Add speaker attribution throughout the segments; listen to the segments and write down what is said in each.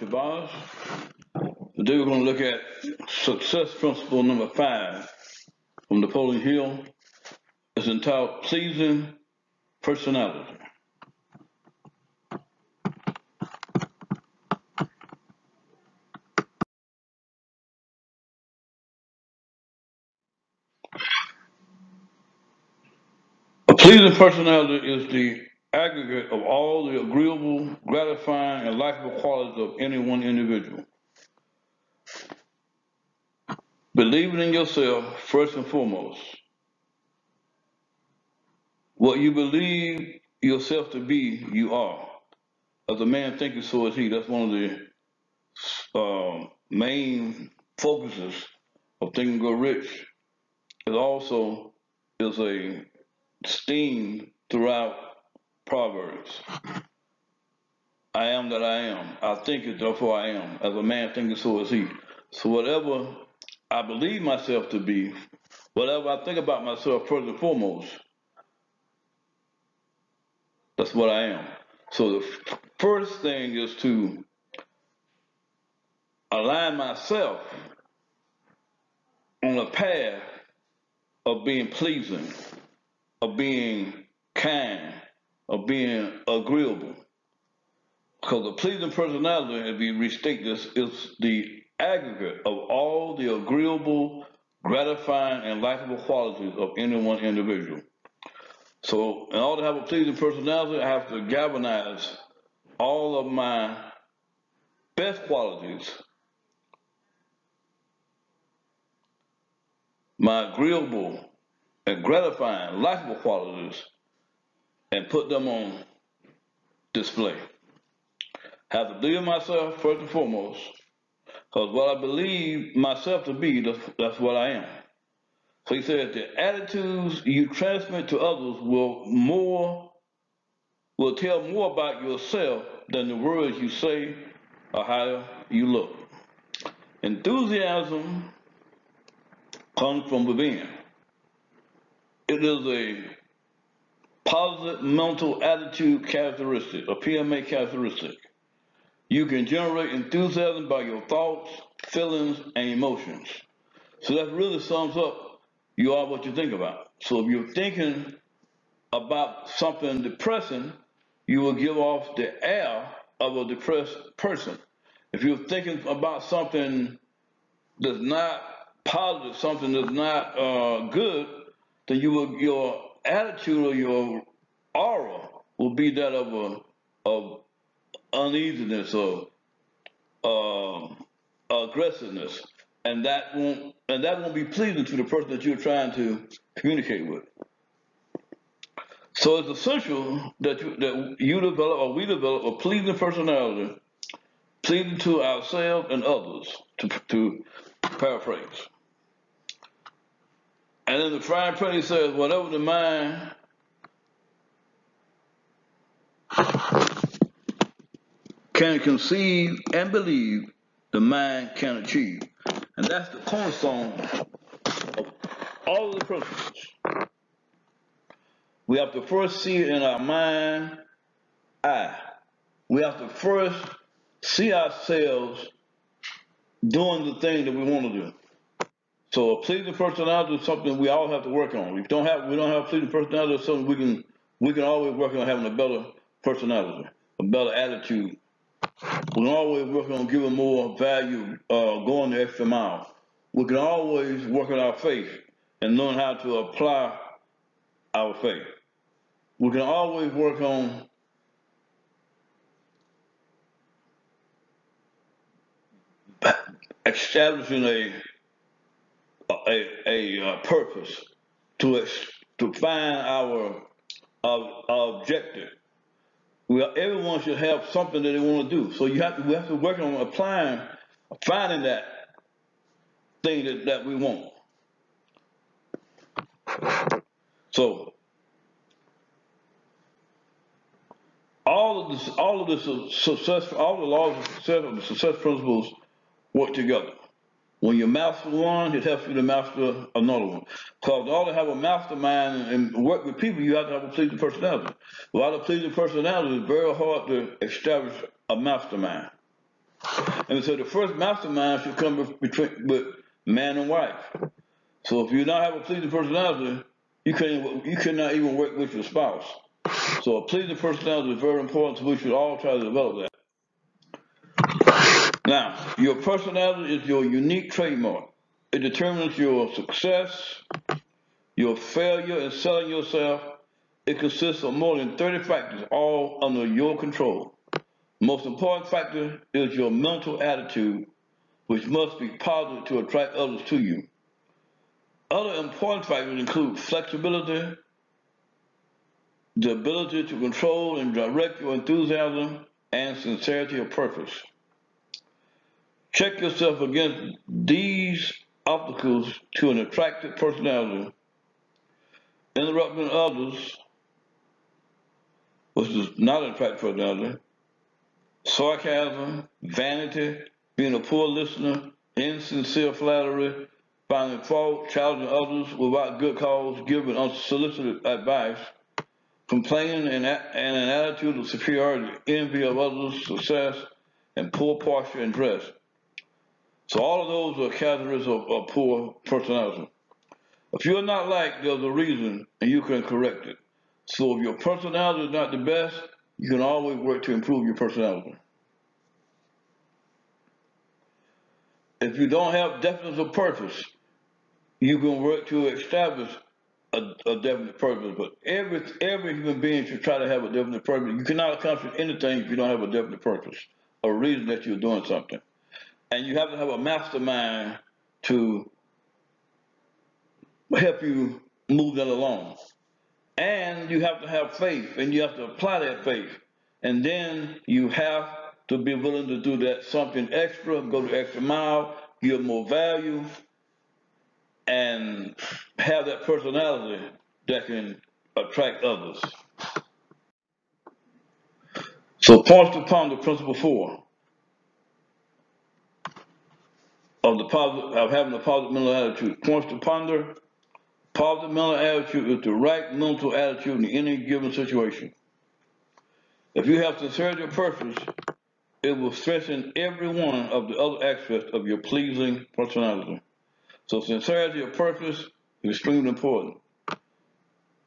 Speaker 1: Shabazz. Today we're going to look at success principle number five from Napoleon Hill. It's entitled Pleasing Personality. A pleasing personality is the aggregate of all the agreeable, gratifying, and likable qualities of any one individual. Believing in yourself first and foremost. What you believe yourself to be, you are. As a man thinketh, so is he. That's one of the um, main focuses of Think and Grow Rich. It also is a theme throughout Proverbs. I am that I am. I think it, therefore I am. As a man thinketh, so is he. So whatever I believe myself to be, whatever I think about myself first and foremost, that's what I am. So the first thing is to align myself on a path of being pleasing, of being kind, of being agreeable. Because a pleasing personality, if you restate this, is the aggregate of all the agreeable, gratifying, and likable qualities of any one individual. So, in order to have a pleasing personality, I have to galvanize all of my best qualities, my agreeable and gratifying, likable qualities, and put them on display. Have to believe in myself first and foremost, because what I believe myself to be, that's, that's what I am. So he said the attitudes you transmit to others will more will tell more about yourself than the words you say or how you look. Enthusiasm comes from within. It is a positive mental attitude characteristic, a PMA characteristic. You can generate enthusiasm by your thoughts, feelings, and emotions. So that really sums up you are what you think about. So if you're thinking about something depressing, you will give off the air of a depressed person. If you're thinking about something that's not positive, something that's not uh, good, then you will your attitude or your aura will be that of a of uneasiness or um, aggressiveness, and that won't and that won't be pleasing to the person that you're trying to communicate with. So it's essential that you, that you develop or we develop a pleasing personality, pleasing to ourselves and others. To to paraphrase. And then the frying pan says, whatever the mind can conceive and believe, the mind can achieve. And that's the cornerstone of all of the principles. We have to first see it in our mind eye. We have to first see ourselves doing the thing that we want to do. So a pleasing personality is something we all have to work on. We don't have we don't have a pleasing personality, it's something we can we can always work on having a better personality, a better attitude. We can always work on giving more value, uh, going the extra mile. We can always work on our faith and learn how to apply our faith. We can always work on establishing a a, a uh, purpose to to find our, our, objective. We everyone should have something that they want to do. So you have to we have to work on applying, finding that thing that, that we want. So all of this, all of this success, all the laws of success, the success principles work together. When you master one, it helps you to master another one. Because all to have a mastermind and work with people, you have to have a pleasing personality. Without a pleasing personality, it's very hard to establish a mastermind. And so the first mastermind should come between with man and wife. So if you not have a pleasing personality, you can you cannot even work with your spouse. So a pleasing personality is very important. So we should all try to develop that. Now, your personality is your unique trademark. It determines your success, your failure in selling yourself. It consists of more than 30 factors, all under your control. Most important factor is your mental attitude, which must be positive to attract others to you. Other important factors include flexibility, the ability to control and direct your enthusiasm, and sincerity of purpose. Check yourself against these obstacles to an attractive personality, interrupting others, which is not an attractive personality, sarcasm, vanity, being a poor listener, insincere flattery, finding fault, challenging others without good cause, giving unsolicited advice, complaining and, and an attitude of superiority, envy of others' success, and poor posture and dress. So all of those are categories of, of poor personality. If you're not liked, there's a reason, and you can correct it. So if your personality is not the best, you can always work to improve your personality. If you don't have definite purpose, you can work to establish a, a, definite purpose. But every every human being should try to have a definite purpose. You cannot accomplish anything if you don't have a definite purpose, a reason that you're doing something. And you have to have a mastermind to help you move that along. And you have to have faith and you have to apply that faith. And then you have to be willing to do that something extra, go the extra mile, give more value, and have that personality that can attract others. So points to ponder principle four of the positive of having a positive mental attitude. Points to ponder Positive mental attitude is the right mental attitude in any given situation. If you have sincerity of purpose, it will strengthen every one of the other aspects of your pleasing personality. So sincerity of purpose is extremely important.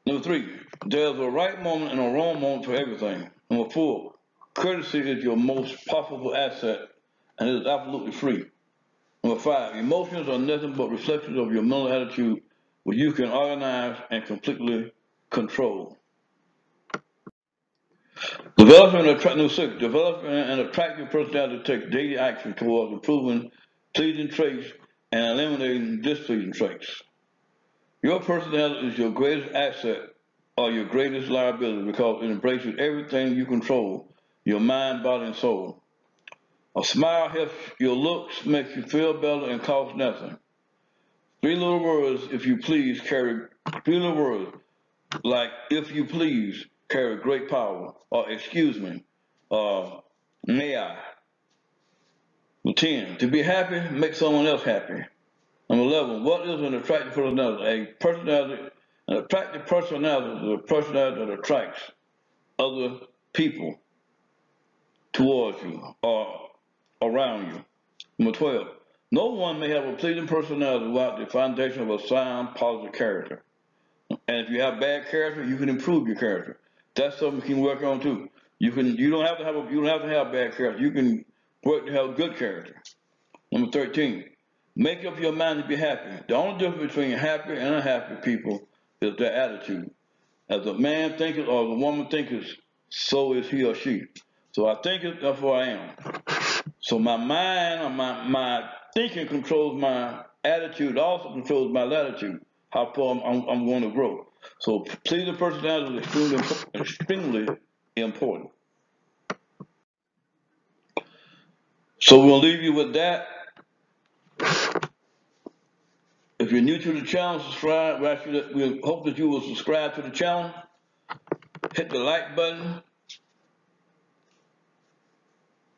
Speaker 1: Number three, there's a right moment and a wrong moment for everything. Number four, courtesy is your most powerful asset and it is absolutely free. Number five, emotions are nothing but reflections of your mental attitude where you can organize and completely control. Developing and attract, six, developing and attracting personality takes daily action towards improving pleasing traits and eliminating displeasing traits. Your personality is your greatest asset or your greatest liability because it embraces everything you control, your mind, body, and soul. A smile helps your looks, makes you feel better, and costs nothing. Three little words, if you please, carry three little words like if you please carry great power, or excuse me, uh, may I. Number 10, to be happy, make someone else happy. Number 11, what is an attractive personality? A personality, an attractive personality is a personality that attracts other people towards you or around you. Number 12, no one may have a pleasing personality without the foundation of a sound, positive character. And if you have bad character, you can improve your character. That's something you can work on too. You can you don't have to have a, you don't have to have bad character. You can work to have good character. Number 13. Make up your mind to be happy. The only difference between happy and unhappy people is their attitude. As a man thinketh or a woman thinketh, so is he or she. So I think it, therefore I am. So my mind or my, my thinking controls my attitude, also controls my latitude, how far I'm, I'm, I'm going to grow. So pleasing personality is extremely, extremely important. So we'll leave you with that. If you're new to the channel, subscribe. We hope that you will subscribe to the channel. Hit the like button.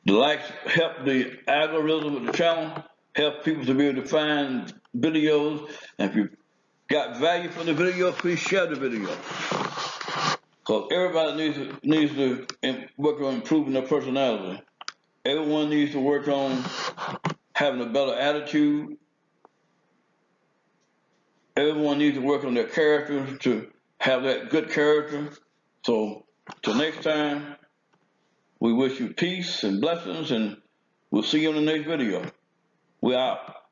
Speaker 1: The likes help the algorithm of the channel help people to be able to find videos. And if you got value from the video, please share the video. Because everybody needs to, needs to work on improving their personality. Everyone needs to work on having a better attitude. Everyone needs to work on their character to have that good character. So, till next time, we wish you peace and blessings, and we'll see you in the next video. We're out.